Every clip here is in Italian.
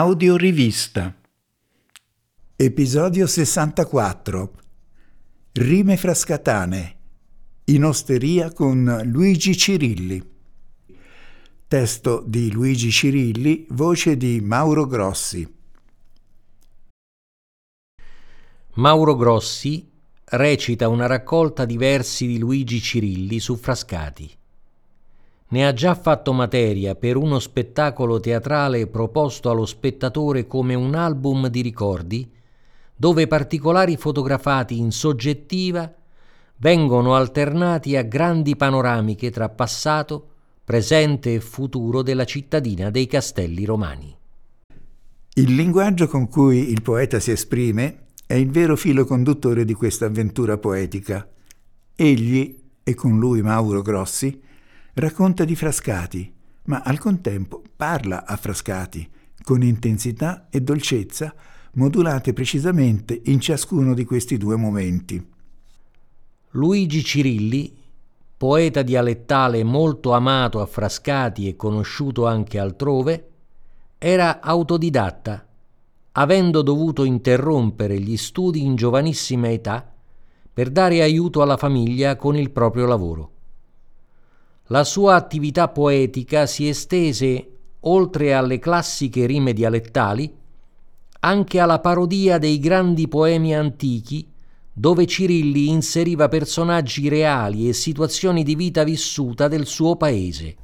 Audiorivista. Episodio 64. Rime frascatane. In osteria con Luigi Cirilli. Testo di Luigi Cirilli, voce di Mauro Grossi. Mauro Grossi recita una raccolta di versi di Luigi Cirilli su Frascati ne ha già fatto materia per uno spettacolo teatrale proposto allo spettatore come un album di ricordi, dove particolari fotografati in soggettiva vengono alternati a grandi panoramiche tra passato, presente e futuro della cittadina dei castelli romani. Il linguaggio con cui il poeta si esprime è il vero filo conduttore di questa avventura poetica. Egli, e con lui Mauro Grossi, racconta di Frascati, ma al contempo parla a Frascati, con intensità e dolcezza modulate precisamente in ciascuno di questi due momenti. Luigi Cirilli, poeta dialettale molto amato a Frascati e conosciuto anche altrove, era autodidatta, avendo dovuto interrompere gli studi in giovanissima età per dare aiuto alla famiglia con il proprio lavoro. La sua attività poetica si estese, oltre alle classiche rime dialettali, anche alla parodia dei grandi poemi antichi, dove Cirilli inseriva personaggi reali e situazioni di vita vissuta del suo paese.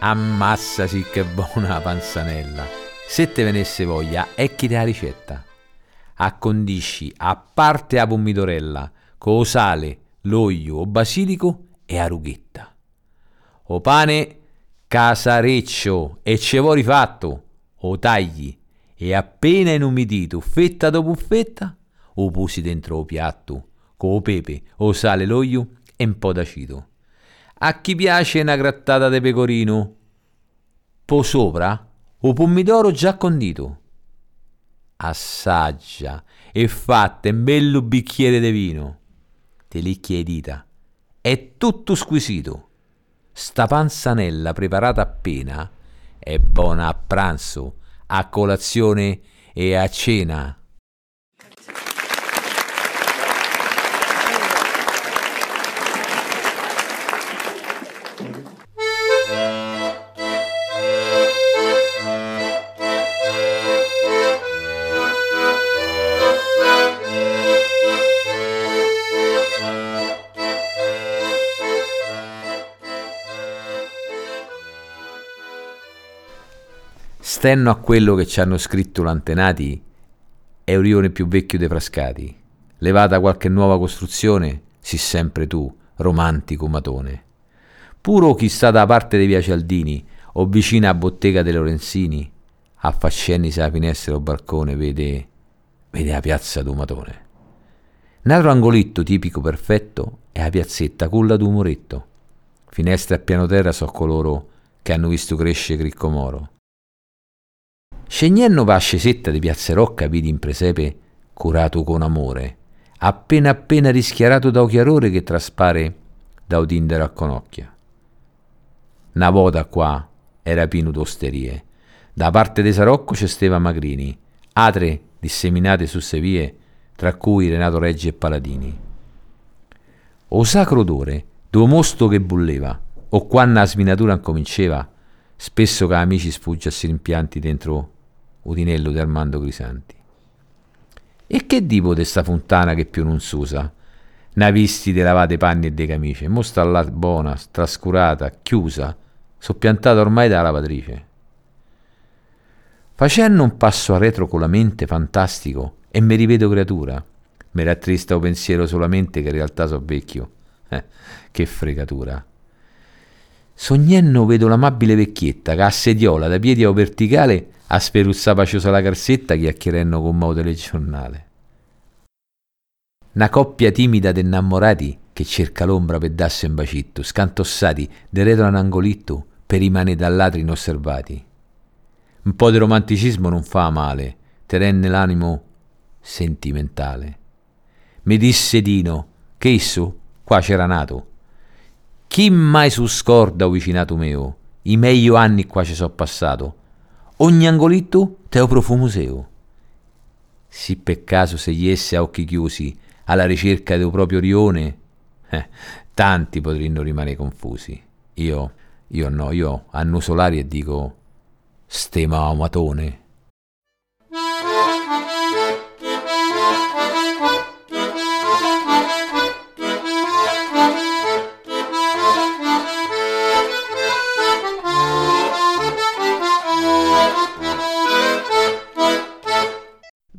Ammassa sì che buona la panzanella. Se te venesse voglia, ecchi la ricetta. Accondisci a parte la pomidorella, con sale, l'olio o basilico e a rughetta. O pane casareccio e ce vuoi rifatto, o tagli e appena inumidito, fetta dopo fetta, o pusi dentro o piatto, con o pepe, o sale, l'olio e un po' d'acito. A chi piace una grattata di pecorino? Po sopra o pomidoro già condito. Assaggia e fatte un bello bicchiere di vino. Te licchia le dita. È tutto squisito. Sta panzanella preparata appena è buona a pranzo, a colazione e a cena. Stenno a quello che ci hanno scritto l'antenati, è un rione più vecchio dei frascati. Levata qualche nuova costruzione, si sempre tu, romantico matone. Puro chi sta da parte dei via Cialdini, o vicina a bottega dei Lorenzini, affascenisi alla finestra o balcone, vede, vede la piazza du matone. Un altro angolitto tipico perfetto è la piazzetta culla du muretto. Finestre a piano terra so coloro che hanno visto crescere Criccomoro. Scegnenno va scesetta di Piazza Rocca vidi in presepe curato con amore, appena appena rischiarato da chiarore che traspare da udindero a conocchia. Una volta qua era pieno d'osterie. Da parte de Sarocco c'è Steva Magrini, altre disseminate su se vie, tra cui Renato Reggi e Paladini. O sacro odore, dove mosto che bulleva, o quando la sminatura incominceva, spesso che amici sfugge a rimpianti dentro Udinello di Armando Crisanti. E che dico di sta fontana che più non s'usa? Navisti de lavate panni e de camicie, mo sta là buona, trascurata, chiusa, soppiantata ormai dalla lavatrice. Facendo un passo a retro con la mente fantastico e mi rivedo creatura, mi rattrista un pensiero solamente che in realtà so vecchio. Eh, che fregatura. Sognenno vedo l'amabile vecchietta che a sediola da piedi a verticale a sferuzzare paciosa la carsetta chiacchierando con mo telegiornale. Una coppia timida di innamorati che cerca l'ombra per darsi un bacitto, scantossati de retro a un angolitto per rimanere dall'altro inosservati. Un po' di romanticismo non fa male, te rende l'animo sentimentale. Mi disse Dino che isso qua c'era nato. Chi mai su scorda o vicinato mio, i meglio anni qua ci so passato. Ogni angolito te lo profumo seu. Si per caso se gli esse a occhi chiusi alla ricerca del proprio rione, eh, tanti potrebbero rimanere confusi. Io, io no, io annuso l'aria e dico, ste matone.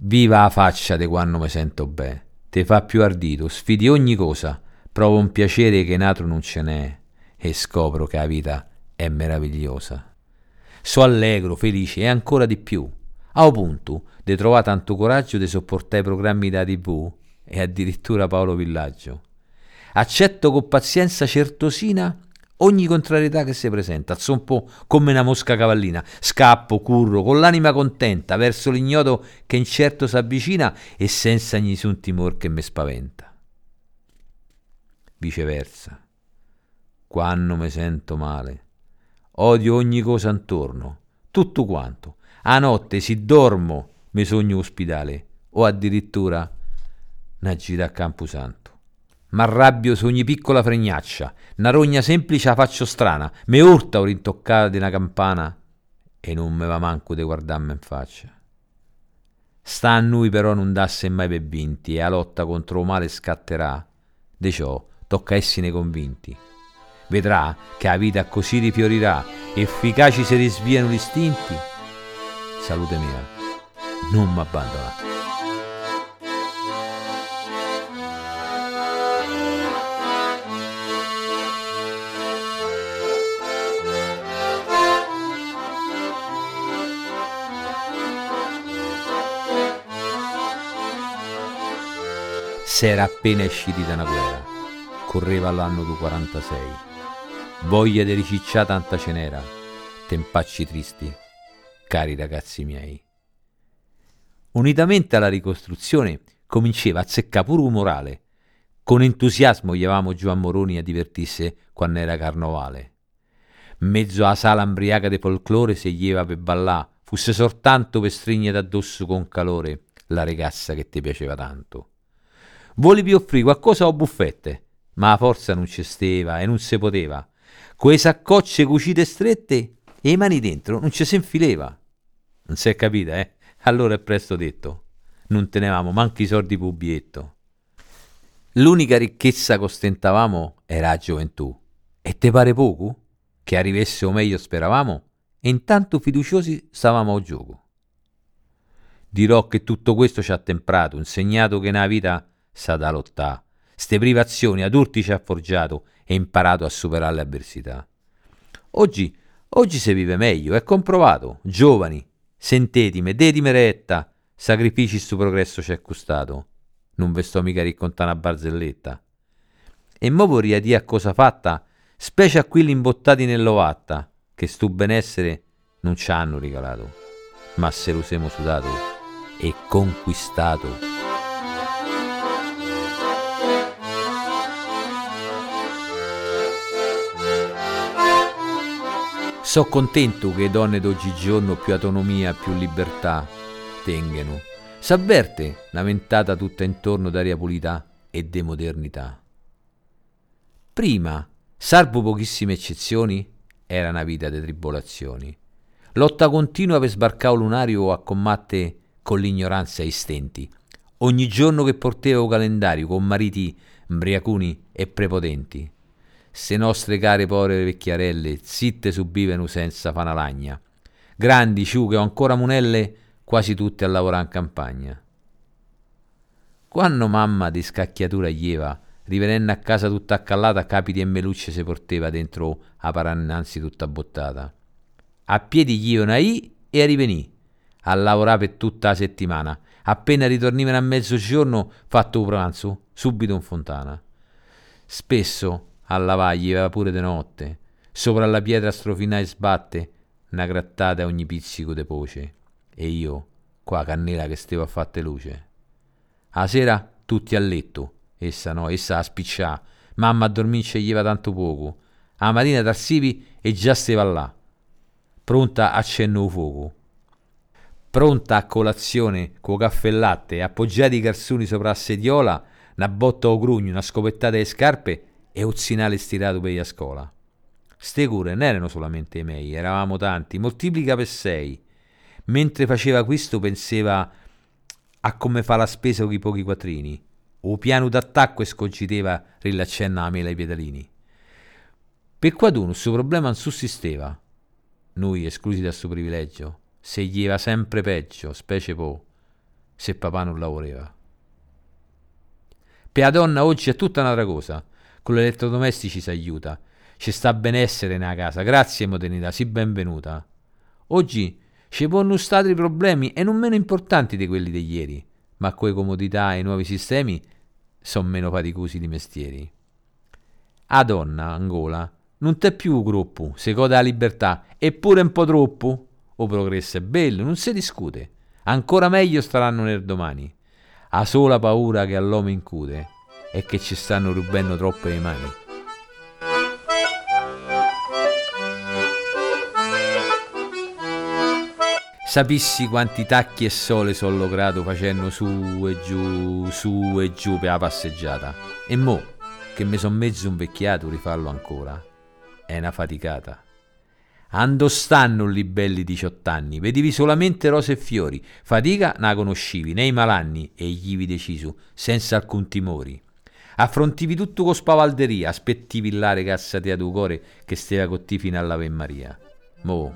Viva la faccia di quando mi sento bene, te fa più ardito, sfidi ogni cosa, provo un piacere che in altro non ce n'è e scopro che la vita è meravigliosa. So allegro, felice e ancora di più. A un punto di trovare tanto coraggio di sopportare i programmi da tv e addirittura Paolo Villaggio. Accetto con pazienza certosina ogni contrarietà che si presenta, un po' come una mosca cavallina, scappo, curro, con l'anima contenta verso l'ignoto che incerto s'avvicina e senza nessun timor che mi spaventa. Viceversa, quando mi sento male, odio ogni cosa intorno, tutto quanto. A notte si dormo, mi sogno ospedale o addirittura una gita a Camposanto. M'arrabbio su ogni piccola fregnaccia, una rogna semplice la faccio strana, me urta o rintoccata di una campana e non me va manco di guardarmi in faccia. Sta a noi però non dasse mai per vinti e la lotta contro il male scatterà. De ciò tocca essine convinti. Vedrà che la vita così rifiorirà, efficaci se risviano gli istinti. Salute mia, non m'abbandonare. S'era appena usciti da una guerra. Correva l'anno du 46. Voglia di riciccià tanta ce n'era. Tempacci tristi, cari ragazzi miei. Unitamente alla ricostruzione cominciava a zeccare pure un morale. Con entusiasmo chiavamo Giovanni Moroni a divertirsi quando era carnovale. Mezzo alla sala ambriaca di folklore se gieva per ballà, fosse soltanto per strignere addosso con calore la ragazza che ti piaceva tanto. Volevi offrire qualcosa o buffette, ma la forza non ci steva e non si poteva. Quei saccocce cucite strette e mani dentro non ci si infileva. Non si è capita, eh? Allora è presto detto. Non tenevamo manco i soldi pubietto. L'unica ricchezza che ostentavamo era la gioventù. E te pare poco? Che arrivasse o meglio speravamo? E intanto fiduciosi stavamo a gioco. Dirò che tutto questo ci ha temprato, insegnato che nella vita sa da lottà. Ste privazioni adulti ci ha forgiato e imparato a superare le avversità. Oggi, oggi si vive meglio, è comprovato. Giovani, sentetime, dedime retta, sacrifici sto progresso ci è costato. Non ve sto mica raccontando una barzelletta. E mo vorrei dire a cosa fatta, specie a quelli imbottati nell'ovatta, che sto benessere non ci hanno regalato, ma se lo siamo sudato e conquistato. So contento che le donne d'oggigiorno più autonomia, più libertà tengano. S'avverte la ventata tutta intorno d'aria pulita e de modernità. Prima, salvo pochissime eccezioni, era una vita di tribolazioni. Lotta continua per sbarcare lunario a combattere con l'ignoranza ai stenti. Ogni giorno che porteva calendario con mariti imbriacuni e prepotenti se nostre care povere vecchiarelle zitte subivano senza fanalagna, grandi ciughe o ancora munelle, quasi tutte a lavorare in campagna. Quando mamma di scacchiatura ieva, rivenendo a casa tutta accallata, capiti e melucce se porteva dentro a parannanzi tutta bottata. A piedi gli una i e rivenì, a lavorare per tutta la settimana. Appena ritornivano a mezzogiorno, fatto un pranzo, subito in fontana. Spesso a lavagli va pure de notte, sopra la pietra strofinai sbatte una grattata a ogni pizzico de poce, e io, qua cannella che stevo a fatte luce, A sera tutti a letto. Essa no, essa a spiccià. Mamma a dormire sceglieva tanto poco. A mattina tarsivi e già stava là. Pronta a cenno fuoco. Pronta a colazione co caffè e latte, appoggiati i carsoni sopra la sediola, una botta o grugno, una scopettata di scarpe e un zinale stirato per la scuola. Ste cure non erano solamente i miei, eravamo tanti, moltiplica per sei. Mentre faceva questo pensava a come fa la spesa con i pochi quattrini. O piano d'attacco e scogiteva rilaccenna la mela ai pedalini. Per quaduno questo problema non sussisteva. Noi, esclusi dal suo privilegio, se gli va sempre peggio, specie po', se papà non lavorava. Per la donna oggi è tutta un'altra cosa. Con gli elettrodomestici si aiuta. Ci sta benessere nella casa. Grazie modernità, si benvenuta. Oggi ci possono stare problemi e non meno importanti di quelli di ieri, ma quelle comodità e i nuovi sistemi sono meno faticosi di mestieri. A donna, Angola, non t'è più gruppo, se gode la libertà, eppure un po' troppo. O progresso è bello, non si discute. Ancora meglio staranno nel domani. La sola paura che all'uomo incute è che ci stanno rubando troppe le mani. Sapissi quanti tacchi e sole sono lograto facendo su e giù, su e giù per la passeggiata. E mo, che mi son mezzo invecchiato, rifarlo ancora. È una faticata. Ando stanno lì belli 18 anni, vedevi solamente rose e fiori, fatica la conoscivi, nei malanni, e gli vi deciso, senza alcun timori. Affrontivi tutto con spavalderia, aspettivi là ragazza a tuo cuore che steva con te fino all'Ave Maria. Mo,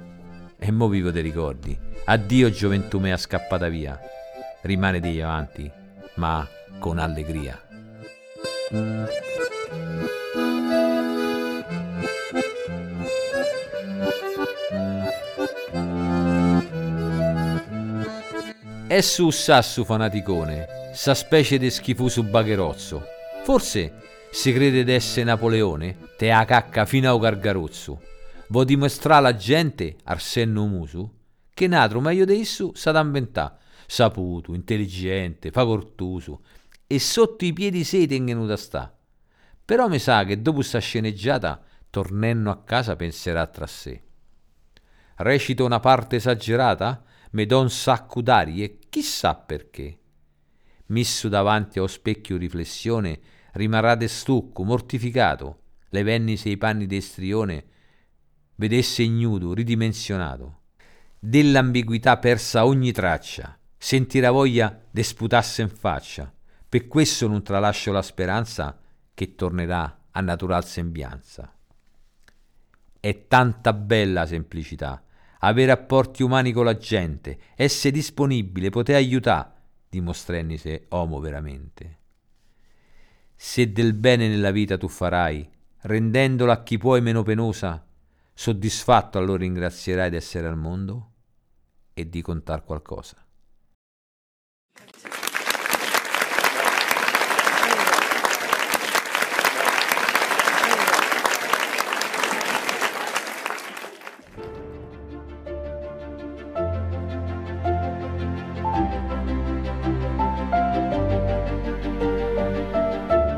e mo vivo dei ricordi. Addio gioventù mea scappata via. Rimane di avanti, ma con allegria. E su sassu fanaticone, sa specie di schifoso bagherozzo. Forse si crede d'esse Napoleone, te a cacca fino a gargarozzo. Vo dimostrare alla gente, Arsenno Musu, che natro meglio di esso sa d'inventà, saputo, intelligente, facoltoso, e sotto i piedi se tengono sta. Però mi sa che dopo sta sceneggiata, tornando a casa penserà tra sé. Recito una parte esagerata? Me do un sacco d'aria e chissà perché. Misso davanti allo specchio riflessione, rimarrà de stucco, mortificato, le venni sei panni di strione, vedesse ignudo, ridimensionato. Dell'ambiguità persa ogni traccia, sentirà voglia de sputasse in faccia. Per questo non tralascio la speranza che tornerà a natural sembianza. È tanta bella semplicità, avere rapporti umani con la gente, essere disponibile, poter aiutare, dimostrenni se uomo veramente. Se del bene nella vita tu farai, rendendola a chi puoi meno penosa, soddisfatto allora ringrazierai di essere al mondo e di contar qualcosa.